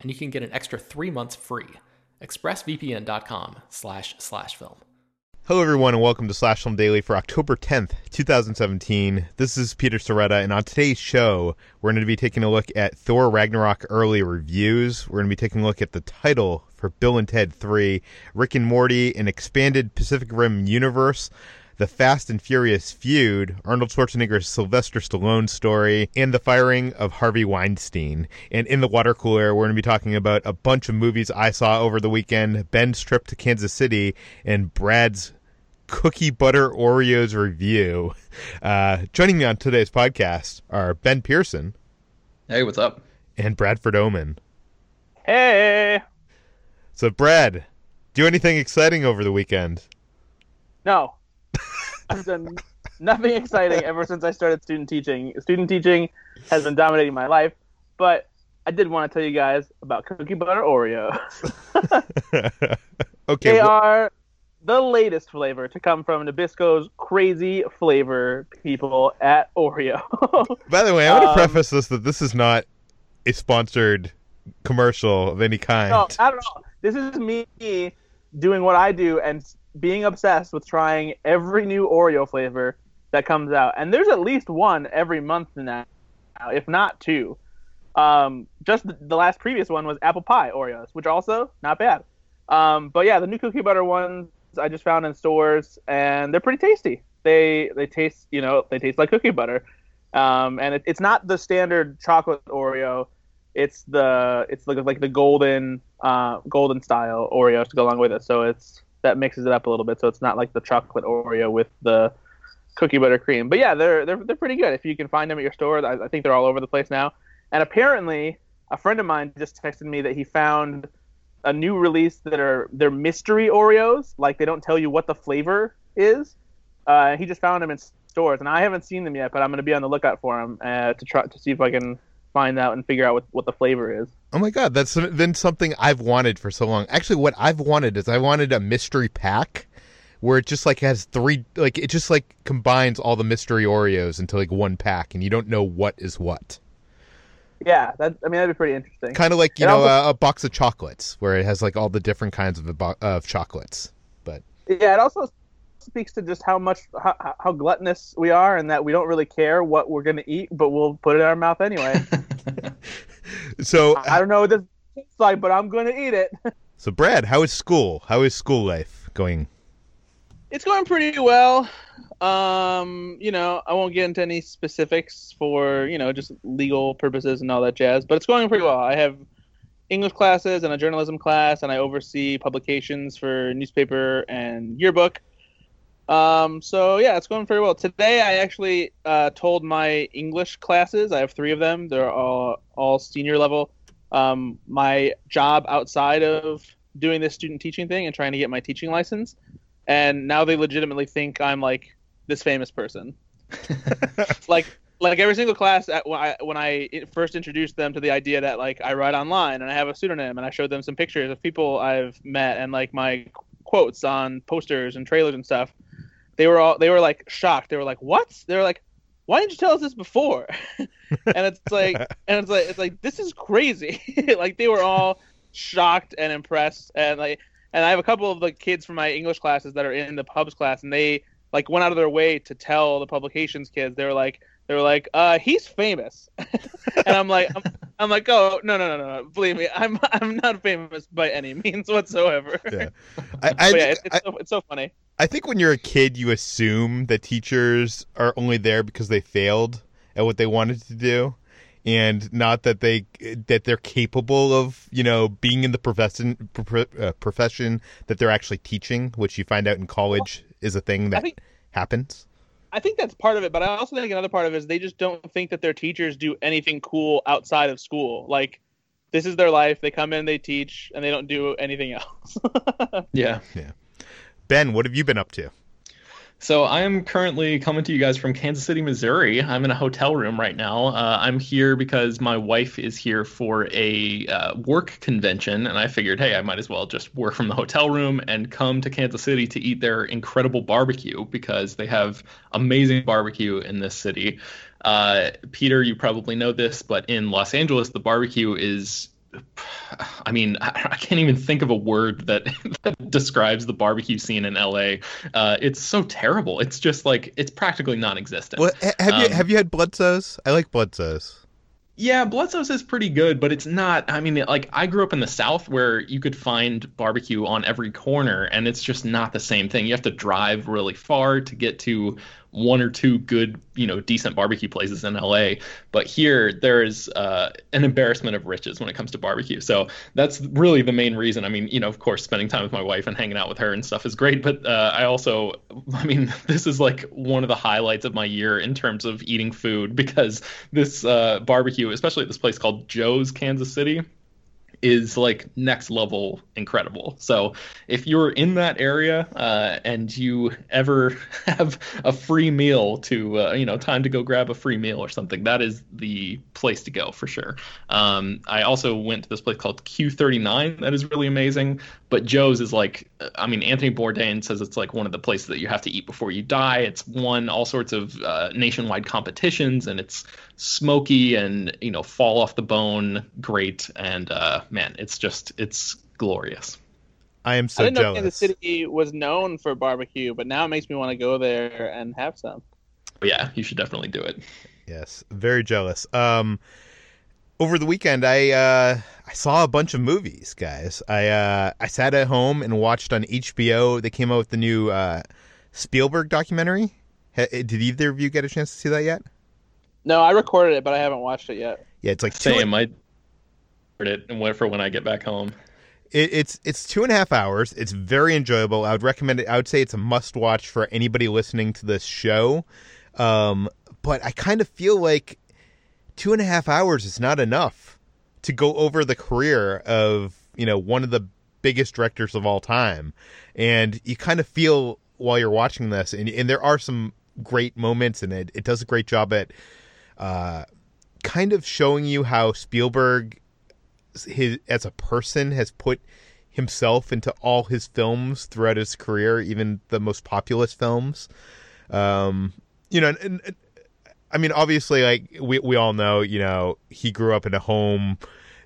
and you can get an extra three months free. ExpressVPN.com slash slash film. Hello, everyone, and welcome to Slash Film Daily for October 10th, 2017. This is Peter Sciretta, and on today's show, we're going to be taking a look at Thor Ragnarok early reviews. We're going to be taking a look at the title for Bill and Ted 3, Rick and Morty, an expanded Pacific Rim universe, the Fast and Furious feud, Arnold Schwarzenegger's Sylvester Stallone story, and the firing of Harvey Weinstein. And in the water cooler, we're going to be talking about a bunch of movies I saw over the weekend, Ben's trip to Kansas City, and Brad's cookie butter Oreos review. Uh, joining me on today's podcast are Ben Pearson. Hey, what's up? And Bradford Oman. Hey. So, Brad, do anything exciting over the weekend? No. I've done nothing exciting ever since I started student teaching. Student teaching has been dominating my life, but I did want to tell you guys about cookie butter Oreo. okay. They are the latest flavor to come from Nabisco's crazy flavor people at Oreo. By the way, I want to Um, preface this that this is not a sponsored commercial of any kind. no, I don't know. This is me doing what I do and being obsessed with trying every new Oreo flavor that comes out. And there's at least one every month now, if not two. Um, just the, the last previous one was apple pie Oreos, which also not bad. Um, but yeah, the new cookie butter ones I just found in stores, and they're pretty tasty. They they taste you know they taste like cookie butter, um, and it, it's not the standard chocolate Oreo. It's the it's like like the golden uh, golden style Oreos to go along with it. So it's that mixes it up a little bit. So it's not like the chocolate Oreo with the cookie butter cream. But yeah, they're they're they're pretty good. If you can find them at your store, I, I think they're all over the place now. And apparently, a friend of mine just texted me that he found a new release that are they're mystery Oreos. Like they don't tell you what the flavor is. Uh, he just found them in stores, and I haven't seen them yet. But I'm going to be on the lookout for them uh, to try to see if I can find out and figure out what, what the flavor is. Oh my god, that's been something I've wanted for so long. Actually, what I've wanted is I wanted a mystery pack where it just like has three like it just like combines all the mystery Oreos into like one pack and you don't know what is what. Yeah, that I mean that'd be pretty interesting. Kind of like, you It know, also- a, a box of chocolates where it has like all the different kinds of bo- of chocolates. But Yeah, it also speaks to just how much how, how gluttonous we are, and that we don't really care what we're gonna eat, but we'll put it in our mouth anyway. so I don't know what this tastes like, but I'm gonna eat it. so Brad, how is school? How is school life going? It's going pretty well. Um, you know, I won't get into any specifics for you know just legal purposes and all that jazz, but it's going pretty well. I have English classes and a journalism class, and I oversee publications for newspaper and yearbook. Um, so yeah, it's going very well. Today, I actually uh, told my English classes. I have three of them. They're all all senior level. Um, my job outside of doing this student teaching thing and trying to get my teaching license, and now they legitimately think I'm like this famous person. like like every single class at, when I when I i- first introduced them to the idea that like I write online and I have a pseudonym and I showed them some pictures of people I've met and like my quotes on posters and trailers and stuff. They were all they were like shocked. They were like, "What?" They were like, "Why didn't you tell us this before?" and it's like, and it's like, it's like this is crazy. like they were all shocked and impressed, and like, and I have a couple of the kids from my English classes that are in the pubs class, and they like went out of their way to tell the publications kids. They were like, they were like, uh, he's famous, and I'm like, I'm, I'm, like, oh no, no, no, no, believe me, I'm I'm not famous by any means whatsoever. Yeah, I, I, yeah, it's, it's, I, so, it's so funny. I think when you're a kid, you assume that teachers are only there because they failed at what they wanted to do, and not that they that they're capable of you know being in the profession uh, profession that they're actually teaching, which you find out in college is a thing that think, happens. I think that's part of it, but I also think another part of it is they just don't think that their teachers do anything cool outside of school. Like this is their life. They come in, they teach, and they don't do anything else. yeah. Yeah. Ben, what have you been up to? So I am currently coming to you guys from Kansas City, Missouri. I'm in a hotel room right now. Uh, I'm here because my wife is here for a uh, work convention, and I figured, hey, I might as well just work from the hotel room and come to Kansas City to eat their incredible barbecue because they have amazing barbecue in this city. Uh, Peter, you probably know this, but in Los Angeles, the barbecue is I mean, I can't even think of a word that, that describes the barbecue scene in LA. Uh, it's so terrible. It's just like it's practically non-existent. Well, have Um, you have you had Bludso's? I like Bludso's. Yeah, Bludso's is pretty good, but it's not. I mean, like I grew up in the South where you could find barbecue on every corner, and it's just not the same thing. You have to drive really far to get to one or two good, you know, decent barbecue places in LA. But here, there is uh, an embarrassment of riches when it comes to barbecue. So that's really the main reason. I mean, you know, of course, spending time with my wife and hanging out with her and stuff is great. But uh, I also, I mean, this is like one of the highlights of my year in terms of eating food because this uh, barbecue, especially at this place called Joe's Kansas City, is like next level incredible. So if you're in that area uh, and you ever have a free meal to, uh, you know, time to go grab a free meal or something, that is the place to go for sure. Um, I also went to this place called Q39 that is really amazing. But Joe's is like, I mean, Anthony Bourdain says it's like one of the places that you have to eat before you die. It's won all sorts of uh, nationwide competitions, and it's smoky and you know fall off the bone, great. And uh, man, it's just it's glorious. I am so I didn't know jealous. Kansas City was known for barbecue, but now it makes me want to go there and have some. But yeah, you should definitely do it. Yes, very jealous. Um, over the weekend, I uh, I saw a bunch of movies, guys. I uh, I sat at home and watched on HBO. They came out with the new uh, Spielberg documentary. Ha- did either of you get a chance to see that yet? No, I recorded it, but I haven't watched it yet. Yeah, it's like two, Same. I heard it and wait for when I get back home. it, it's it's two and a half hours. It's very enjoyable. I would recommend it. I would say it's a must watch for anybody listening to this show. Um, but I kind of feel like two and a half hours is not enough to go over the career of you know one of the biggest directors of all time, and you kind of feel while you're watching this, and, and there are some great moments, and it it does a great job at uh, kind of showing you how Spielberg his as a person has put himself into all his films throughout his career, even the most populous films. Um, you know, and, and, I mean, obviously, like we we all know, you know, he grew up in a home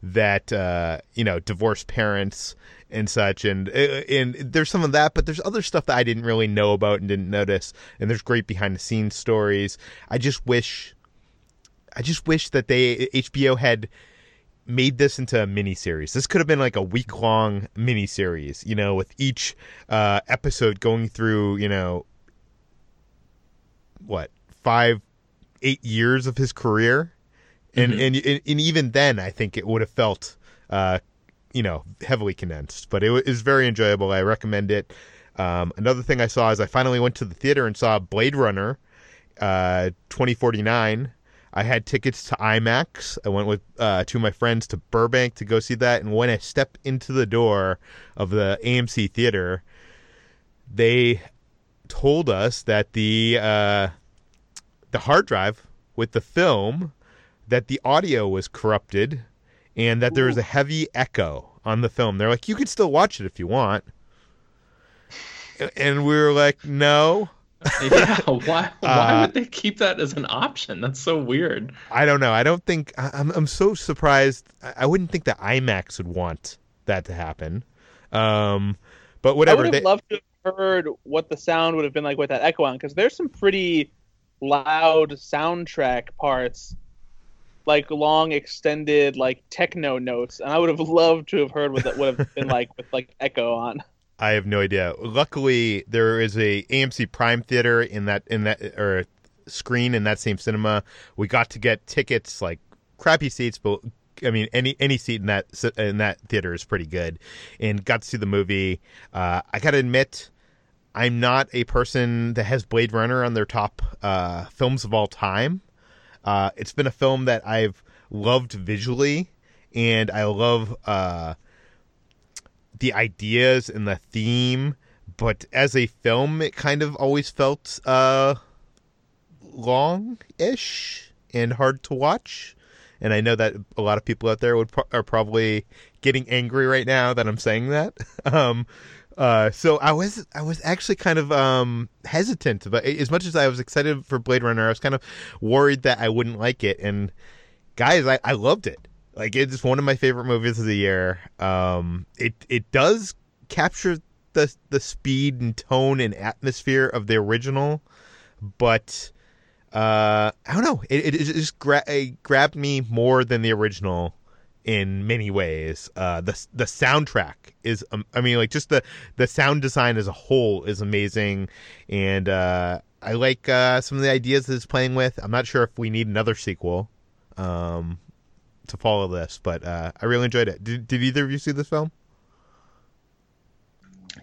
that uh, you know divorced parents and such, and and there's some of that, but there's other stuff that I didn't really know about and didn't notice, and there's great behind the scenes stories. I just wish, I just wish that they HBO had made this into a mini series. This could have been like a week long mini series, you know, with each uh, episode going through, you know, what five, eight years of his career, and Mhm. and, and and even then, I think it would have felt, uh, you know, heavily condensed. But it wa- very enjoyable. I recommend it. Um, another thing I saw is I finally went to the theater and saw Blade Runner, uh, twenty forty nine. I had tickets to IMAX. I went with uh, two of my friends to Burbank to go see that. And when I stepped into the door of the AMC theater, they told us that the uh, the hard drive with the film that the audio was corrupted and that there was a heavy echo on the film. They're like, you can still watch it if you want. And we were like, no, yeah, why? Why Uh, would they keep that as an option? That's so weird. I don't know. I don't think I- I'm. I'm so surprised. I I wouldn't think that IMAX would want that to happen. Um, but whatever. I would have they- loved to have heard what the sound would have been like with that echo on, because there's some pretty loud soundtrack parts, like long extended like techno notes, and I would have loved to have heard what that would have been like with like echo on. I have no idea. Luckily, there is a AMC Prime theater in that in that or screen in that same cinema. We got to get tickets, like crappy seats, but I mean any any seat in that in that theater is pretty good, and got to see the movie. Uh, I gotta admit, I'm not a person that has Blade Runner on their top uh, films of all time. Uh, it's been a film that I've loved visually, and I love. Uh, the ideas and the theme, but as a film, it kind of always felt uh, long-ish and hard to watch. And I know that a lot of people out there would pro- are probably getting angry right now that I'm saying that. um, uh, so I was I was actually kind of um, hesitant, but as much as I was excited for Blade Runner, I was kind of worried that I wouldn't like it. And guys, I, I loved it. Like it's one of my favorite movies of the year. Um, it it does capture the the speed and tone and atmosphere of the original, but uh, I don't know. It, it, just gra- it grabbed me more than the original in many ways. Uh, the the soundtrack is, um, I mean, like just the the sound design as a whole is amazing, and uh, I like uh, some of the ideas that it's playing with. I'm not sure if we need another sequel. Um, to follow this, but uh, I really enjoyed it. Did, did either of you see this film?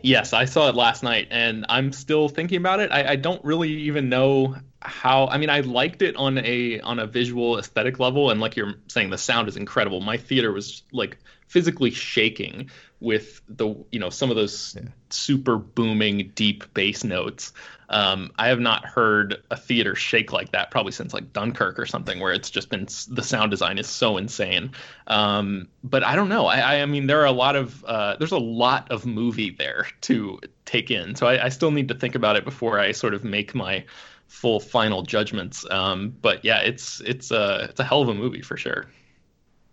Yes, I saw it last night, and I'm still thinking about it. I, I don't really even know how. I mean, I liked it on a on a visual aesthetic level, and like you're saying, the sound is incredible. My theater was like physically shaking with the you know some of those Yeah. super booming deep bass notes. Um, I have not heard a theater shake like that probably since like Dunkirk or something, where it's just been the sound design is so insane. Um, but I don't know. I, I mean, there are a lot of uh, there's a lot of movie there to take in, so I, I still need to think about it before I sort of make my full final judgments. Um, but yeah, it's it's a it's a hell of a movie for sure.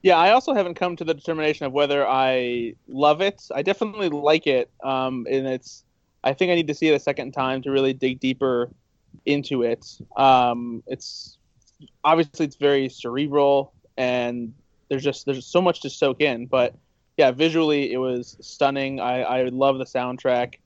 Yeah, I also haven't come to the determination of whether I love it. I definitely like it, um, and it's. I think I need to see it a second time to really dig deeper into it. Um, it's obviously it's very cerebral, and there's just there's so much to soak in. But yeah, visually it was stunning. I, I love the soundtrack,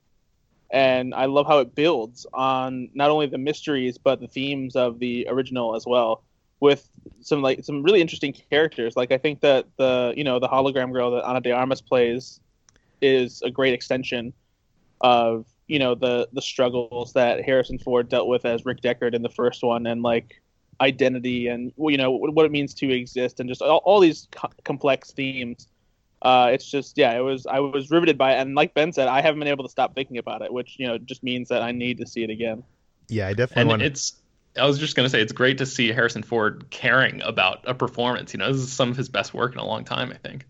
and I love how it builds on not only the mysteries but the themes of the original as well with some like some really interesting characters. Like I think that the you know the hologram girl that Ana de Armas plays is a great extension of you know the the struggles that Harrison Ford dealt with as Rick Deckard in the first one, and like identity and you know what it means to exist, and just all, all these co- complex themes. Uh, it's just yeah, it was I was riveted by it, and like Ben said, I haven't been able to stop thinking about it, which you know just means that I need to see it again. Yeah, I definitely and want. it's I was just gonna say it's great to see Harrison Ford caring about a performance. You know, this is some of his best work in a long time, I think.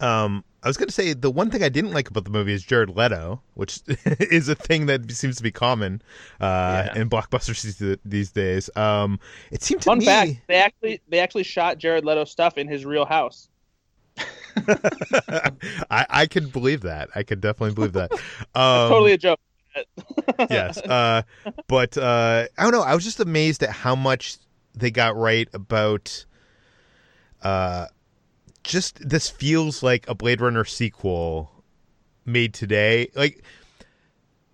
Um, I was going to say the one thing I didn't like about the movie is Jared Leto, which is a thing that seems to be common uh, Yeah. in blockbusters these, these days. Um, it seemed to Fun me. fact: they actually they actually shot Jared Leto stuff in his real house. I, I could believe that. I could definitely believe that. Um, totally a joke. yes. Uh, but uh, I don't know. I was just amazed at how much they got right about. Uh, just this feels like a Blade Runner sequel made today. Like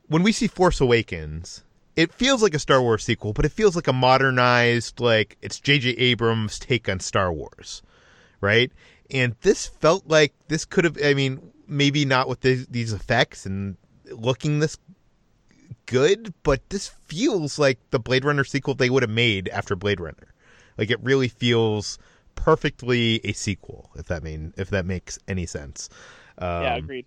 when we see Force Awakens, it feels like a Star Wars sequel, but it feels like a modernized, like it's J.J. Abrams' take on Star Wars, right? And this felt like this could have. I mean, maybe not with these, these effects and looking this good, but this feels like the Blade Runner sequel they would have made after Blade Runner. Like it really feels perfectly a sequel, if that mean if that makes any sense. Um, yeah, agreed.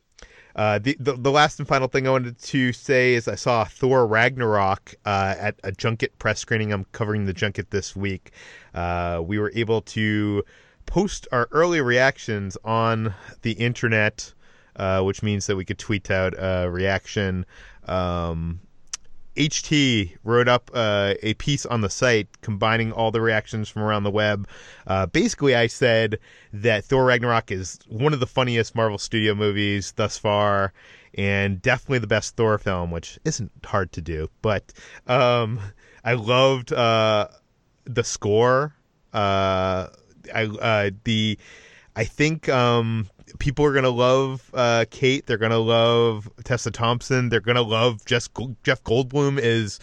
uh, the, the the last and final thing I wanted to say is I saw Thor Ragnarok uh, at a junket press screening. I'm covering the junket this week. Uh, we were able to post our early reactions on the internet, uh, which means that we could tweet out a reaction. Um, HT wrote up uh, a piece on the site combining all the reactions from around the web. Uh, basically, I said that Thor Ragnarok is one of the funniest Marvel Studio movies thus far, and definitely the best Thor film, which isn't hard to do. But um, I loved uh, the score. I uh, the I think um, people are gonna love uh, Kate. They're gonna love Tessa Thompson. They're gonna love Jeff Jeff Goldblum is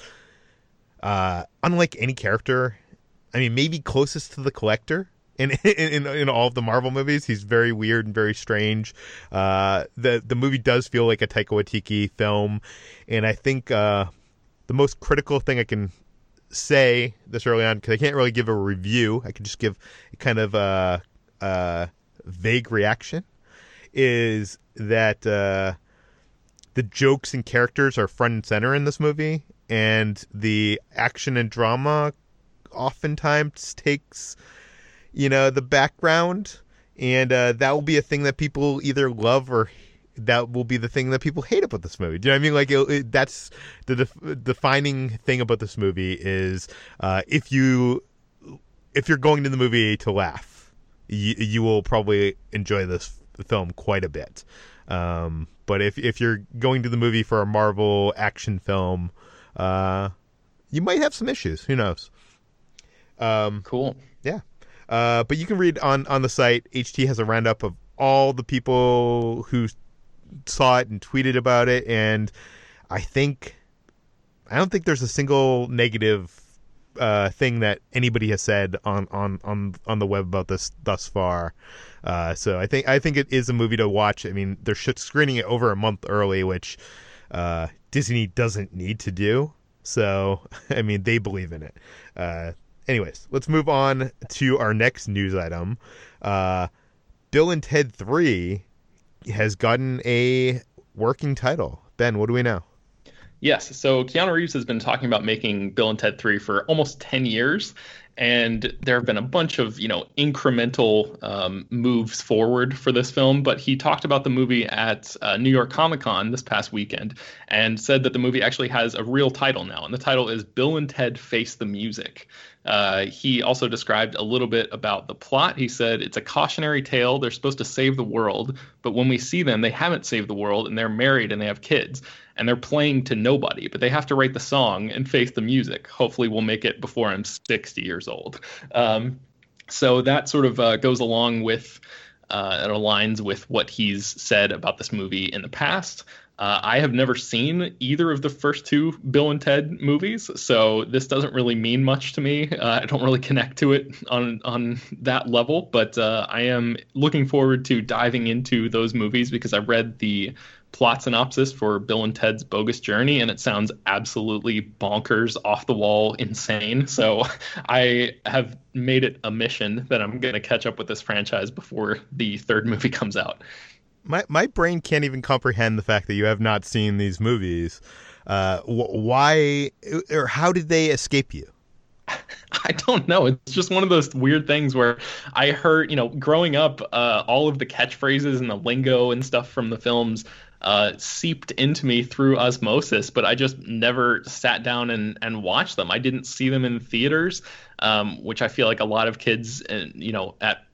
uh, unlike any character. I mean, maybe closest to the Collector in in, in all of the Marvel movies. He's very weird and very strange. Uh, the the movie does feel like a Taika Waititi film, and I think uh, the most critical thing I can say this early on because I can't really give a review. I can just give kind of a, a vague reaction is that uh, the jokes and characters are front and center in this movie, and the action and drama oftentimes takes, you know, the background, and uh, that will be a thing that people either love or that will be the thing that people hate about this movie. Do you know what I mean? Like it, it, that's the def- defining thing about this movie is uh, if you if you're going to the movie to laugh, you, you will probably enjoy this film quite a bit. Um, but if if you're going to the movie for a Marvel action film, uh, you might have some issues. Who knows? Um, cool. Yeah. Uh, but you can read on on the site. HT has a roundup of all the people who saw it and tweeted about it, and I think I don't think there's a single negative uh, thing that anybody has said on, on, on, on the web about this thus far. Uh, so I think I think it is a movie to watch. I mean, they're screening it over a month early, which uh, Disney doesn't need to do. So I mean, they believe in it. Uh, anyways, let's move on to our next news item. Uh, Bill and Ted Three has gotten a working title. Ben, what do we know? Yes. So Keanu Reeves has been talking about making Bill and Ted 3 for almost 10 years. And there have been a bunch of, you know, incremental um, moves forward for this film. But he talked about the movie at uh, New York Comic Con this past weekend and said that the movie actually has a real title now. And the title is Bill and Ted Face the Music. Uh, he also described a little bit about the plot. He said it's a cautionary tale. They're supposed to save the world, but when we see them, they haven't saved the world and they're married and they have kids and they're playing to nobody, but they have to write the song and face the music. Hopefully, we'll make it before I'm 60 years old. Um, so that sort of uh, goes along with. Uh, it aligns with what he's said about this movie in the past. Uh, I have never seen either of the first two Bill and Ted movies, so this doesn't really mean much to me. Uh, I don't really connect to it on on that level, but uh, I am looking forward to diving into those movies because I read the plot synopsis for Bill and Ted's Bogus Journey, and it sounds absolutely bonkers, off the wall, insane. So I have made it a mission that I'm going to catch up with this franchise before the third movie comes out my my brain can't even comprehend the fact that you have not seen these movies. Uh, why or how did they escape you? I don't know. It's just one of those weird things where I heard, you know, growing up, uh, all of the catchphrases and the lingo and stuff from the films uh, seeped into me through osmosis, but I just never sat down and, and watched them. I didn't see them in theaters, um, which I feel like a lot of kids, uh, you know, at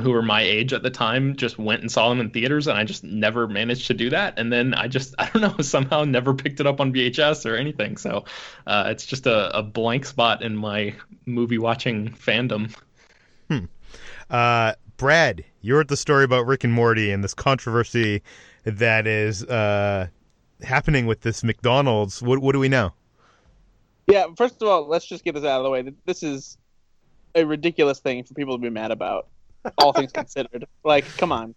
who were my age at the time just went and saw them in theaters and I just never managed to do that and then I just I don't know somehow never picked it up on VHS or anything so uh, it's just a, a, blank spot in my movie watching fandom. Hmm. Uh, Brad, you're at the story about Rick and Morty and this controversy that is uh, happening with this McDonald's. What what do we know? Yeah, first of all, let's just get this out of the way. This is a ridiculous thing for people to be mad about all things considered. Like, come on.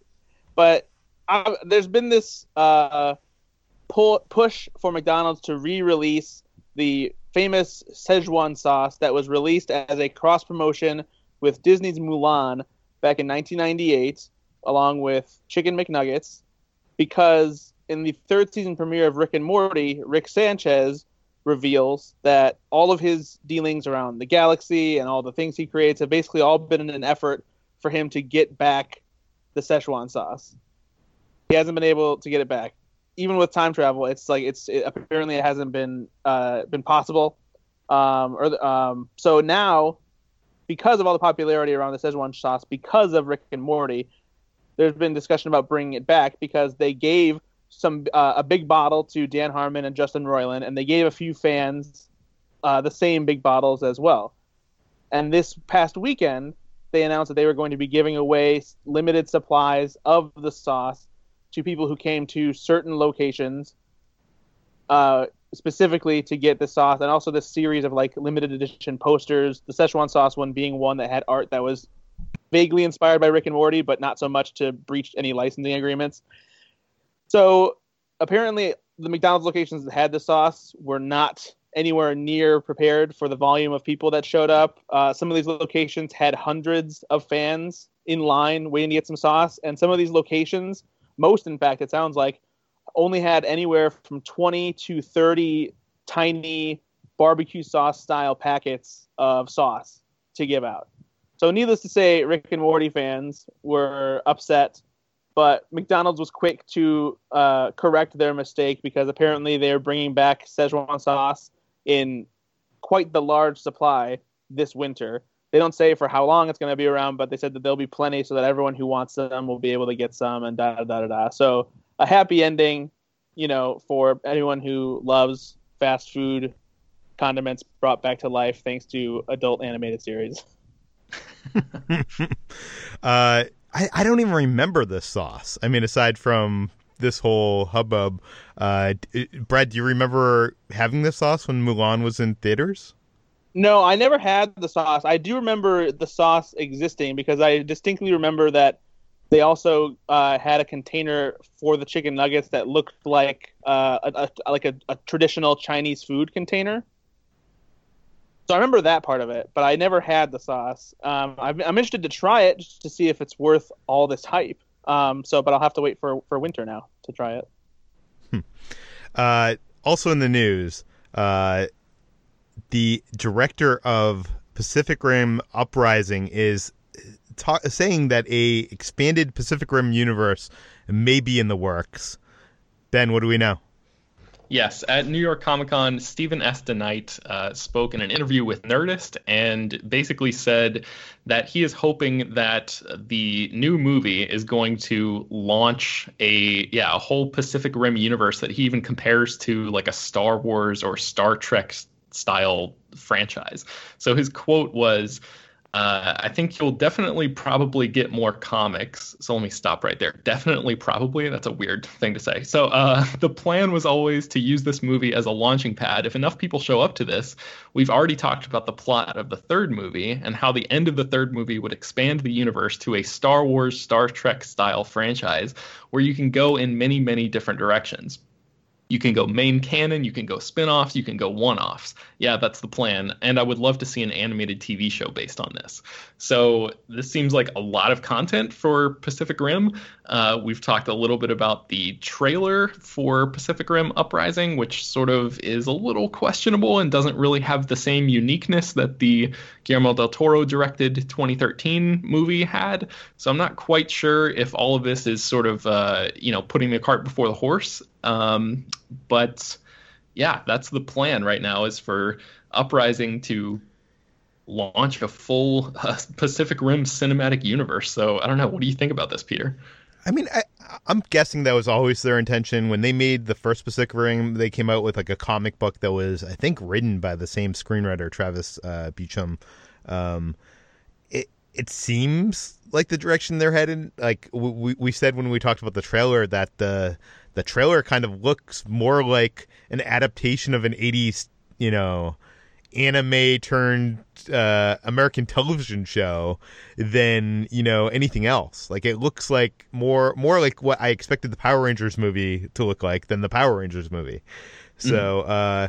But I, there's been this uh, pull, push for McDonald's to re-release the famous Szechuan sauce that was released as a cross promotion with Disney's Mulan back in 1998, along with Chicken McNuggets, because in the third season premiere of Rick and Morty, Rick Sanchez reveals that all of his dealings around the galaxy and all the things he creates have basically all been in an effort for him to get back the Szechuan sauce. He hasn't been able to get it back. even with time travel, it's like it's it, apparently it hasn't been uh, been possible. Um, or um, so now, because of all the popularity around the Szechuan sauce, because of Rick and Morty, there's been discussion about bringing it back because they gave some uh, a big bottle to Dan Harmon and Justin Roiland, and they gave a few fans uh, the same big bottles as well. And this past weekend, they announced that they were going to be giving away limited supplies of the sauce to people who came to certain locations, uh, specifically to get the sauce, and also this series of like limited edition posters. The Szechuan sauce one being one that had art that was vaguely inspired by Rick and Morty, but not so much to breach any licensing agreements. So apparently, the McDonald's locations that had the sauce were not anywhere near prepared for the volume of people that showed up. Uh, some of these locations had hundreds of fans in line waiting to get some sauce, and some of these locations, most in fact, it sounds like, only had anywhere from 20 to 30 tiny barbecue sauce style packets of sauce to give out. So, needless to say, Rick and Morty fans were upset but McDonald's was quick to uh, correct their mistake because apparently they're bringing back Szechuan sauce in quite the large supply this winter. They don't say for how long it's going to be around, but they said that there'll be plenty so that everyone who wants them will be able to get some and da da da da. So a happy ending, you know, for anyone who loves fast food condiments brought back to life thanks to adult animated series. uh, I, I don't even remember this sauce. I mean, aside from this whole hubbub, uh, Brad, do you remember having this sauce when Mulan was in theaters? No, I never had the sauce. I do remember the sauce existing because I distinctly remember that they also uh, had a container for the chicken nuggets that looked like uh, a, a, like a, a traditional Chinese food container. So I remember that part of it, but I never had the sauce. Um, I'm, I'm, interested to try it just to see if it's worth all this hype. Um, so, but I'll have to wait for for winter now to try it. Hmm. Uh, also in the news, uh, the director of Pacific Rim Uprising is ta- saying that a expanded Pacific Rim universe may be in the works. Ben, what do we know? Yes, at New York Comic Con, Stephen S. DeKnight uh, spoke in an interview with Nerdist and basically said that he is hoping that the new movie is going to launch a yeah a whole Pacific Rim universe that he even compares to like a Star Wars or Star Trek style franchise. So his quote was. Uh, I think you'll definitely probably get more comics. So let me stop right there. Definitely, probably. That's a weird thing to say. So uh, the plan was always to use this movie as a launching pad. If enough people show up to this, we've already talked about the plot of the third movie and how the end of the third movie would expand the universe to a Star Wars, Star Trek style franchise where you can go in many, many different directions. You can go main canon, you can go spin-offs, you can go one-offs. Yeah, that's the plan. And I would love to see an animated TV show based on this. So this seems like a lot of content for Pacific Rim. Uh, we've talked a little bit about the trailer for Pacific Rim Uprising, which sort of is a little questionable and doesn't really have the same uniqueness that the Guillermo del Toro directed 2013 movie had. So I'm not quite sure if all of this is sort of, uh, you know, putting the cart before the horse. Um, but yeah, that's the plan right now is for Uprising to launch a full uh, Pacific Rim cinematic universe. So I don't know. What do you think about this, Peter? I mean, I, am guessing that was always their intention when they made the first Pacific Rim. They came out with like a comic book that was, I think, written by the same screenwriter, Travis uh, Beacham. Um, it it seems like the direction they're headed. Like we we said when we talked about the trailer that the the trailer kind of looks more like an adaptation of an 80s, you know, anime turned uh, American television show than you know anything else. Like it looks like more more like what I expected the Power Rangers movie to look like than the Power Rangers movie. So mm. uh,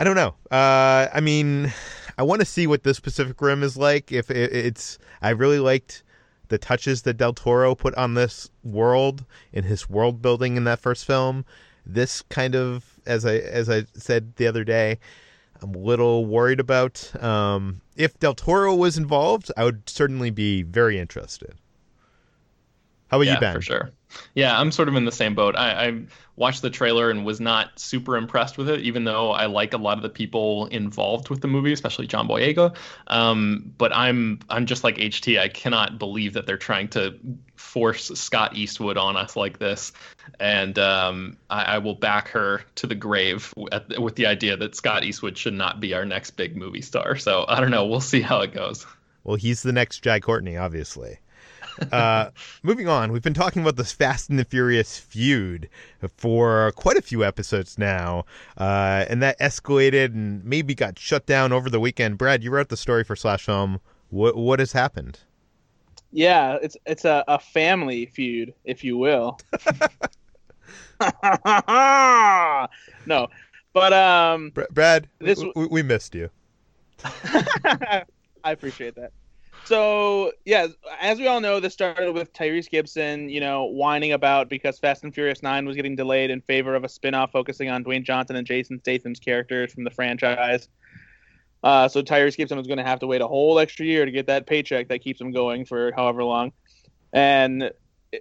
I don't know. Uh, I mean, I want to see what this Pacific Rim is like. If it, it's, I really liked the touches that Del Toro put on this world in his world building in that first film. This kind of, as I as I said the other day, I'm a little worried about. Um, if Del Toro was involved, I would certainly be very interested. How about yeah, you, Ben? For sure. Yeah, I'm sort of in the same boat. I, I, watched the trailer and was not super impressed with it, even though I like a lot of the people involved with the movie, especially John Boyega. Um, but I'm I'm just like HT. I cannot believe that they're trying to force Scott Eastwood on us like this, and um, I, I, will back her to the grave at, with the idea that Scott Eastwood should not be our next big movie star. So I don't know. We'll see how it goes. Well, he's the next Jai Courtney, obviously. Uh, moving on, we've been talking about this Fast and the Furious feud for quite a few episodes now, uh, and that escalated and maybe got shut down over the weekend. Brad, you wrote the story for Slash Film. What what has happened? Yeah, it's it's a, a family feud, if you will. no, but um, Brad, this we, we missed you. I appreciate that. So yeah, as we all know, this started with Tyrese Gibson, you know, whining about because Fast and Furious Nine was getting delayed in favor of a spin-off focusing on Dwayne Johnson and Jason Statham's characters from the franchise. Uh, so Tyrese Gibson was going to have to wait a whole extra year to get that paycheck that keeps him going for however long, and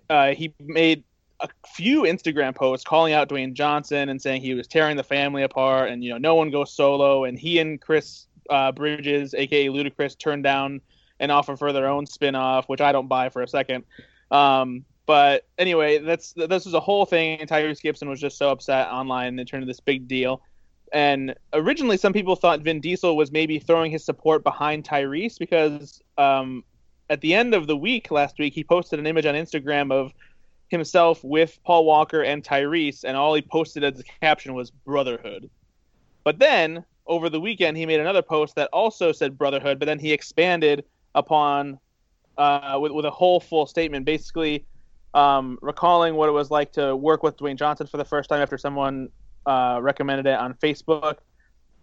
uh, he made a few Instagram posts calling out Dwayne Johnson and saying he was tearing the family apart, and you know no one goes solo, and he and Chris uh, Bridges, aka Ludacris, turned down and offer for their own spin-off, which I don't buy for a second. Um, but anyway, that's this was a whole thing. And Tyrese Gibson was just so upset online and it turned into this big deal. And originally, some people thought Vin Diesel was maybe throwing his support behind Tyrese because um, at the end of the week last week, he posted an image on Instagram of himself with Paul Walker and Tyrese, and all he posted as a caption was brotherhood. But then over the weekend, he made another post that also said brotherhood, but then he expanded upon uh, with, with a whole full statement, basically um, recalling what it was like to work with Dwayne Johnson for the first time after someone uh, recommended it on Facebook,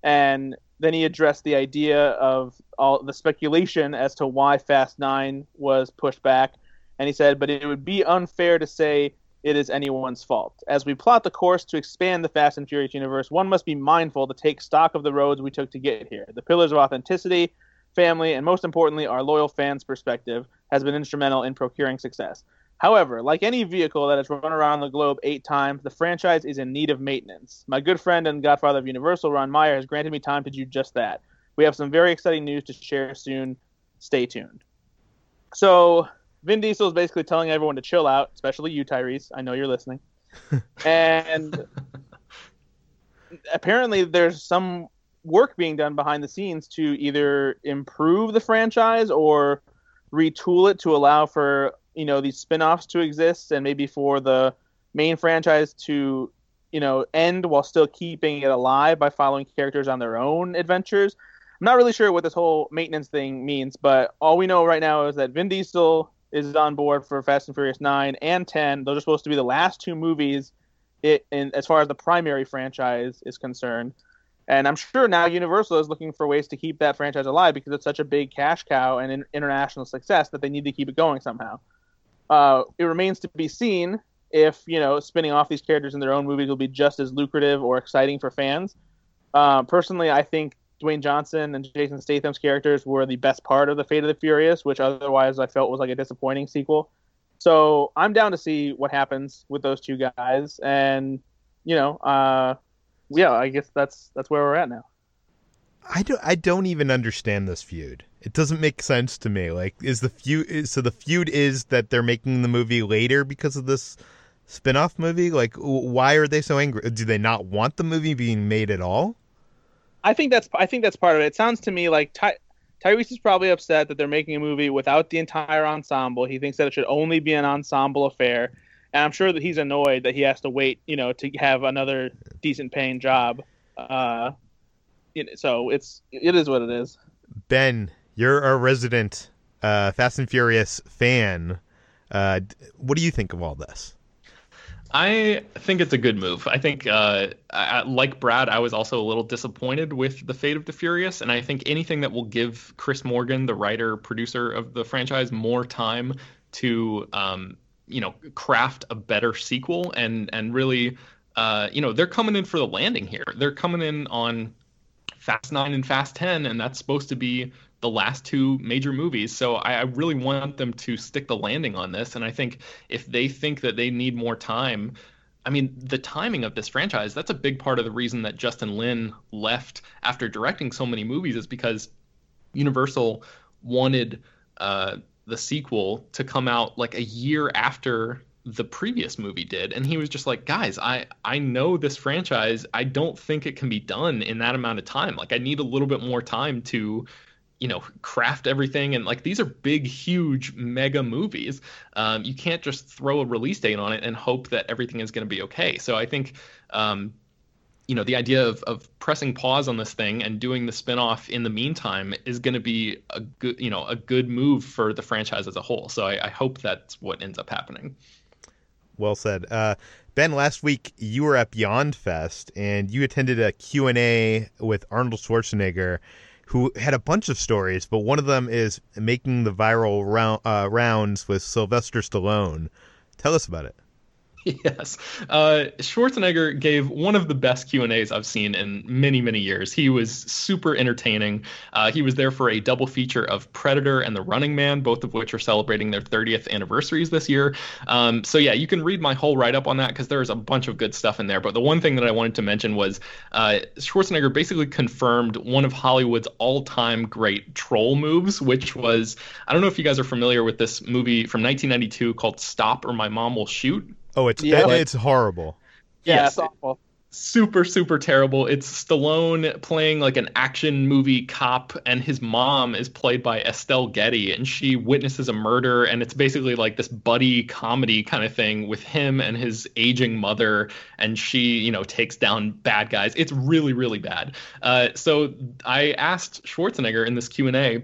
and then he addressed the idea of all the speculation as to why Fast Nine was pushed back, and he said, "But it would be unfair to say." It is anyone's fault. As we plot the course to expand the Fast and Furious universe, one must be mindful to take stock of the roads we took to get here. The pillars of authenticity, family, and most importantly, our loyal fans' perspective has been instrumental in procuring success. However, like any vehicle that has run around the globe eight times, the franchise is in need of maintenance. My good friend and godfather of Universal, Ron Meyer, has granted me time to do just that. We have some very exciting news to share soon. Stay tuned. So, Vin Diesel is basically telling everyone to chill out, especially you, Tyrese. I know you're listening. and apparently, there's some work being done behind the scenes to either improve the franchise or retool it to allow for you know these spin-offs to exist and maybe for the main franchise to you know end while still keeping it alive by following characters on their own adventures. I'm not really sure what this whole maintenance thing means but all we know right now is that vin diesel is on board for fast and furious 9 and 10 those are supposed to be the last two movies it, in, as far as the primary franchise is concerned and I'm sure now Universal is looking for ways to keep that franchise alive because it's such a big cash cow and international success that they need to keep it going somehow. Uh, it remains to be seen if you know spinning off these characters in their own movies will be just as lucrative or exciting for fans. Uh, personally, I think Dwayne Johnson and Jason Statham's characters were the best part of the Fate of the Furious, which otherwise I felt was like a disappointing sequel. So I'm down to see what happens with those two guys, and you know, uh, yeah, I guess that's that's where we're at now. I don't I don't even understand this feud. It doesn't make sense to me. Like is the feud so the feud is that they're making the movie later because of this spin-off movie? Like why are they so angry? Do they not want the movie being made at all? I think that's I think that's part of it. It sounds to me like Ty- Tyrese is probably upset that they're making a movie without the entire ensemble. He thinks that it should only be an ensemble affair and I'm sure that he's annoyed that he has to wait, you know, to have another decent paying job. Uh, so it's it is what it is. Ben, you're a resident uh, Fast and Furious fan. Uh, what do you think of all this? I think it's a good move. I think, uh, I, like Brad, I was also a little disappointed with the fate of the Furious, and I think anything that will give Chris Morgan, the writer producer of the franchise, more time to um, you know craft a better sequel and and really uh, you know they're coming in for the landing here. They're coming in on Fast Nine and Fast Ten, and that's supposed to be the last two major movies. So I, I, really want them to stick the landing on this. And I think if they think that they need more time, I mean, the timing of this franchise, that's a big part of the reason that Justin Lin left after directing so many movies, is because Universal wanted uh, the sequel to come out like a year after the previous movie did. And he was just like guys i i know this franchise. I don't think it can be done in that amount of time. Like i need a little bit more time to you know craft everything. And like these are big huge mega movies. Um, you can't just throw a release date on it and hope that everything is going to be okay. So i think um, you know the idea of, of pressing pause on this thing and doing the spinoff in the meantime is going to be a good you know a good move for the franchise as a whole. So I, I hope that's what ends up happening. Well said. Uh, ben last week you were at beyond fest and you attended a q&a with arnold schwarzenegger who had a bunch of stories but one of them is making the viral round, uh, rounds with sylvester stallone. Tell us about it yes, uh, Schwarzenegger gave one of the best Q and A's I've seen in many, many years. He was super entertaining. Uh, he was there for a double feature of Predator and The Running Man, both of which are celebrating their 30th anniversaries this year. Um, so yeah, you can read my whole write up on that because there's a bunch of good stuff in there. But the one thing that I wanted to mention was uh, Schwarzenegger basically confirmed one of Hollywood's all-time great troll moves, which was I don't know if you guys are familiar with this movie from 1992 called Stop or My Mom Will Shoot. Oh, it's yeah, it, it's horrible. Yeah, yes, it's awful. Super, super terrible. It's Stallone playing like an action movie cop, and his mom is played by Estelle Getty, and she witnesses a murder, and it's basically like this buddy comedy kind of thing with him and his aging mother, and she, you know, takes down bad guys. It's really, really bad. Uh, so I asked Schwarzenegger in this Q and A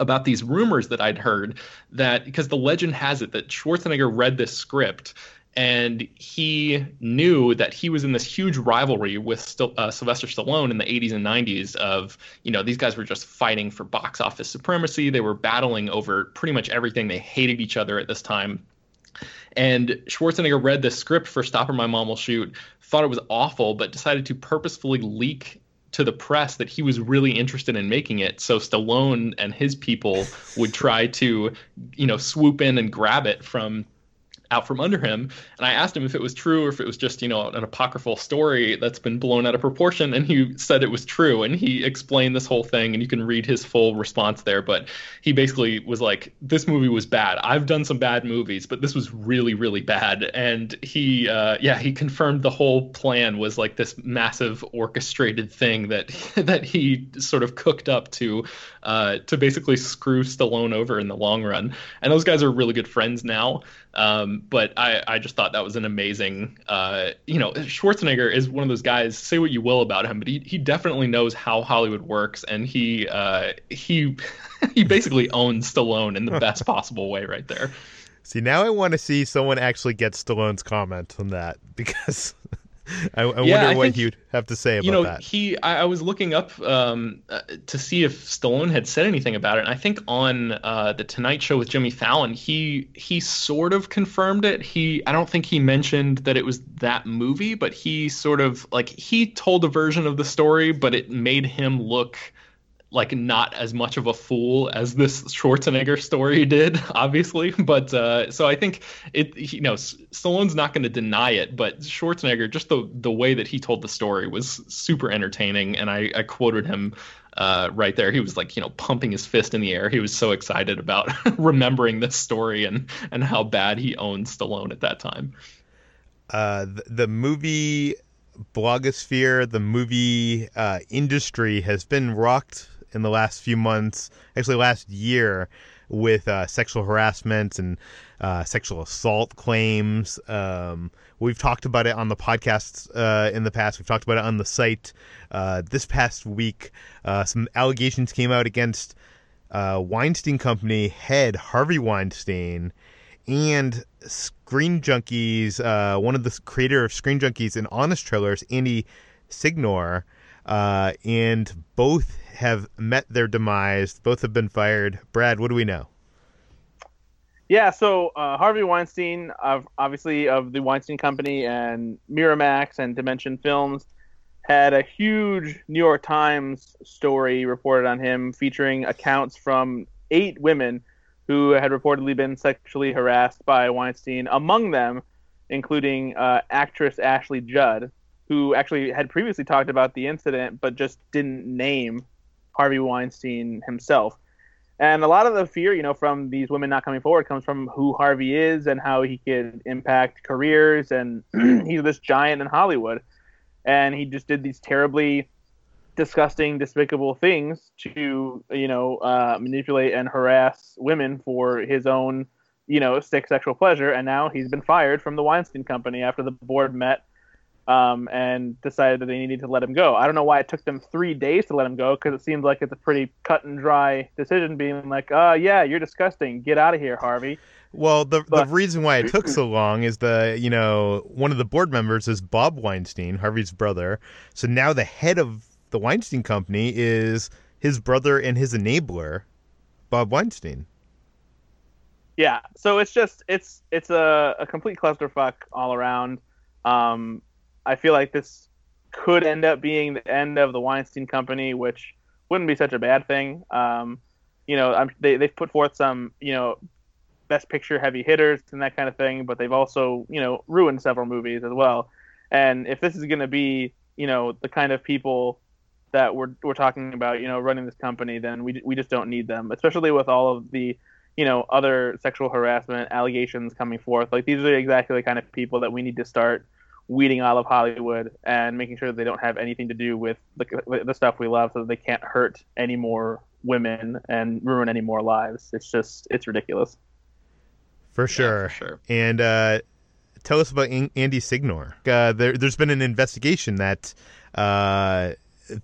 about these rumors that I'd heard that because the legend has it that Schwarzenegger read this script and he knew that he was in this huge rivalry with uh, Sylvester Stallone in the 80s and 90s. Of you know, these guys were just fighting for box office supremacy. They were battling over pretty much everything. They hated each other at this time. And Schwarzenegger read the script for Stop or My Mom Will Shoot, thought it was awful, but decided to purposefully leak to the press that he was really interested in making it. So Stallone and his people would try to, you know, swoop in and grab it from out from under him. And I asked him if it was true or if it was just, you know, an apocryphal story that's been blown out of proportion. And he said it was true. And he explained this whole thing, and you can read his full response there. But he basically was like, This movie was bad. I've done some bad movies, but this was really, really bad. And he, uh, yeah, he confirmed the whole plan was like this massive orchestrated thing that that he sort of cooked up to uh, to basically screw Stallone over in the long run. And those guys are really good friends now. Um, but I, I just thought that was an amazing, uh, you know, Schwarzenegger is one of those guys. Say what you will about him, but he, he definitely knows how Hollywood works, and he uh, he he basically owns Stallone in the best possible way right there. See, now I want to see someone actually get Stallone's comment on that because I, I yeah, wonder I what think, you'd have to say about you know, that. He, I, I was looking up um, uh, to see if Stallone had said anything about it, and I think on uh, the Tonight Show with Jimmy Fallon, he he sort of confirmed it. He, I don't think he mentioned that it was that movie, but he sort of like he told a version of the story, but it made him look like not as much of a fool as this Schwarzenegger story did, obviously. But uh, so I think it, you know, Stallone's not going to deny it, but Schwarzenegger, just the the way that he told the story was super entertaining, and I, I quoted him. Uh, right there, he was like, you know, pumping his fist in the air. He was so excited about remembering this story and and how bad he owned Stallone at that time. Uh, the, the movie blogosphere, the movie uh, industry has been rocked in the last few months, actually last year, with uh, sexual harassment and uh, sexual assault claims. Um, we've talked about it on the podcasts uh, in the past. We've talked about it on the site. Uh, this past week, uh, some allegations came out against uh, Weinstein Company head Harvey Weinstein and Screen Junkies, one of the creator of Screen Junkies and Honest Trailers, Andy Signore. and both have met their demise. Both have been fired. Brad, what do we know? Yeah, so uh, Harvey Weinstein, of obviously of the Weinstein Company and Miramax and Dimension Films, had a huge New York Times story reported on him featuring accounts from eight women who had reportedly been sexually harassed by Weinstein, among them including uh, actress Ashley Judd, who actually had previously talked about the incident but just didn't name Harvey Weinstein himself. And a lot of the fear, you know, from these women not coming forward comes from who Harvey is and how he could impact careers. And he's this giant in Hollywood. And he just did these terribly disgusting, despicable things to, you know, uh, manipulate and harass women for his own, you know, sick sexual pleasure. And now he's been fired from the Weinstein Company after the board met um, and decided that they needed to let him go. I don't know why it took them three days to let him go because it seems like it's a pretty cut and dry decision, being like, "Uh, yeah, you're disgusting. Get out of here, Harvey." Well, the but, the reason why it took so long is the you know one of the board members is Bob Weinstein, Harvey's brother. So now the head of the Weinstein Company is his brother and his enabler, Bob Weinstein. Yeah, so it's just it's it's a, a complete clusterfuck all around. Um, I feel like this could end up being the end of the Weinstein Company, which wouldn't be such a bad thing. Um, you know, I'm, they they've put forth some you know best picture heavy hitters and that kind of thing, but they've also you know ruined several movies as well. And if this is going to be you know the kind of people that we're we're talking about, you know, running this company, then we we just don't need them, especially with all of the you know other sexual harassment allegations coming forth. Like these are exactly the kind of people that we need to start weeding out of Hollywood and making sure that they don't have anything to do with the, the stuff we love so that they can't hurt any more women and ruin any more lives. It's just, it's ridiculous. For sure. Yeah, for sure. And uh, tell us about Andy Signore. Uh, there, has been an investigation that uh,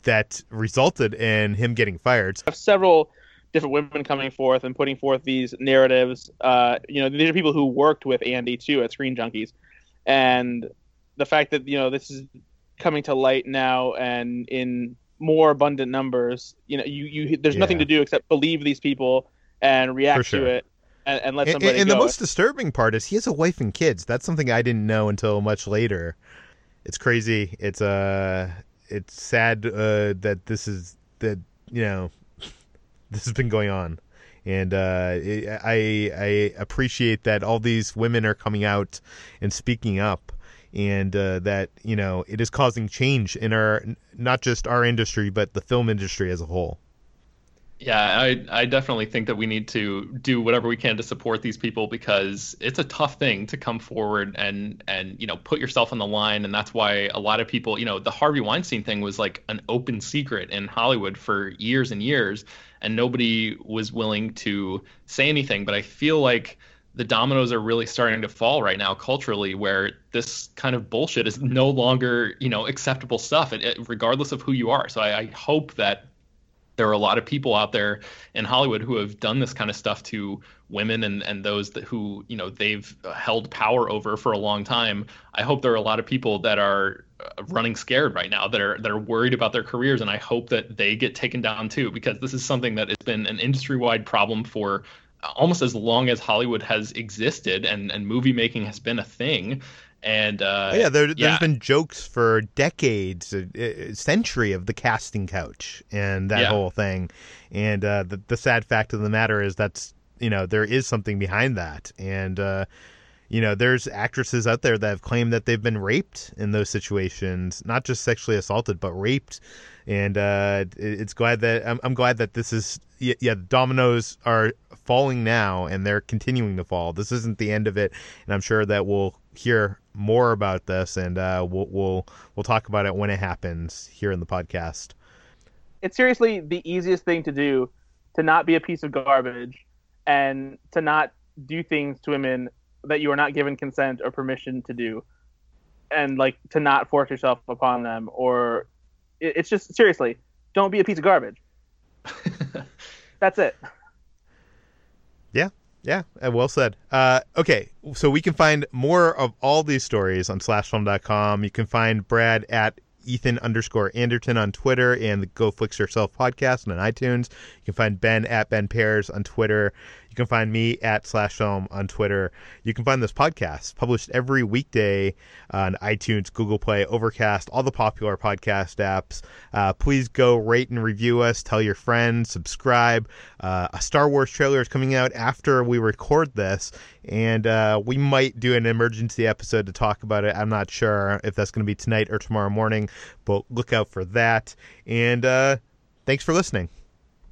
that resulted in him getting fired. Several different women coming forth and putting forth these narratives. Uh, you know, these are people who worked with Andy too at Screen Junkies, and the fact that you know this is coming to light now and in more abundant numbers, you know, you you there's yeah. nothing to do except believe these people and react sure. to it. And, and let somebody and, and the most disturbing part is he has a wife and kids. That's something I didn't know until much later. It's crazy. It's uh, it's sad uh, that this is that you know this has been going on and uh, I I appreciate that all these women are coming out and speaking up and uh, that you know it is causing change in our not just our industry but the film industry as a whole. Yeah, I I definitely think that we need to do whatever we can to support these people because it's a tough thing to come forward and and you know put yourself on the line and that's why a lot of people, you know, the Harvey Weinstein thing was like an open secret in Hollywood for years and years and nobody was willing to say anything, but I feel like the dominoes are really starting to fall right now culturally where this kind of bullshit is no longer you know acceptable stuff it, it, regardless of who you are. So I, I, hope that there are a lot of people out there in hollywood who have done this kind of stuff to women and, and those that who you know they've held power over for a long time. I hope there are a lot of people that are uh, running scared right now that are that are worried about their careers and i hope that they get taken down too because this is something that has been an industry-wide problem for almost as long as Hollywood has existed and, and movie making has been a thing. And uh, oh, yeah, there, has yeah. been jokes for decades, a, a, century of the casting couch and that yeah. whole thing. And uh, the the sad fact of the matter is that's you know there is something behind that, and uh, you know there's actresses out there that have claimed that they've been raped in those situations, not just sexually assaulted, but raped and uh, it's glad that I'm, I'm, glad that this is yeah, yeah dominoes are falling now and they're continuing to fall. This isn't the end of it, and I'm sure that we'll hear more about this and uh, we'll we'll we'll talk about it when it happens here in the podcast. It's seriously the easiest thing to do to not be a piece of garbage and to not do things to women that you are not given consent or permission to do and like to not force yourself upon them or it's just seriously, don't be a piece of garbage. That's it. Yeah, yeah, uh, well said. Uh, okay, so we can find more of all these stories on slashfilm.com. You can find Brad at Ethan underscore Anderton on Twitter and the Go Flix Yourself podcast on iTunes. You can find Ben at Ben Pears on Twitter. You can find me at Slash Film on Twitter. You can find this podcast published every weekday on iTunes, Google Play, Overcast, all the popular podcast apps. Uh, please go rate and review us. Tell your friends. Subscribe. Uh, a Star Wars trailer is coming out after we record this, and uh, we might do an emergency episode to talk about it. I'm not sure if that's going to be tonight or tomorrow morning, but look out for that. And uh, thanks for listening.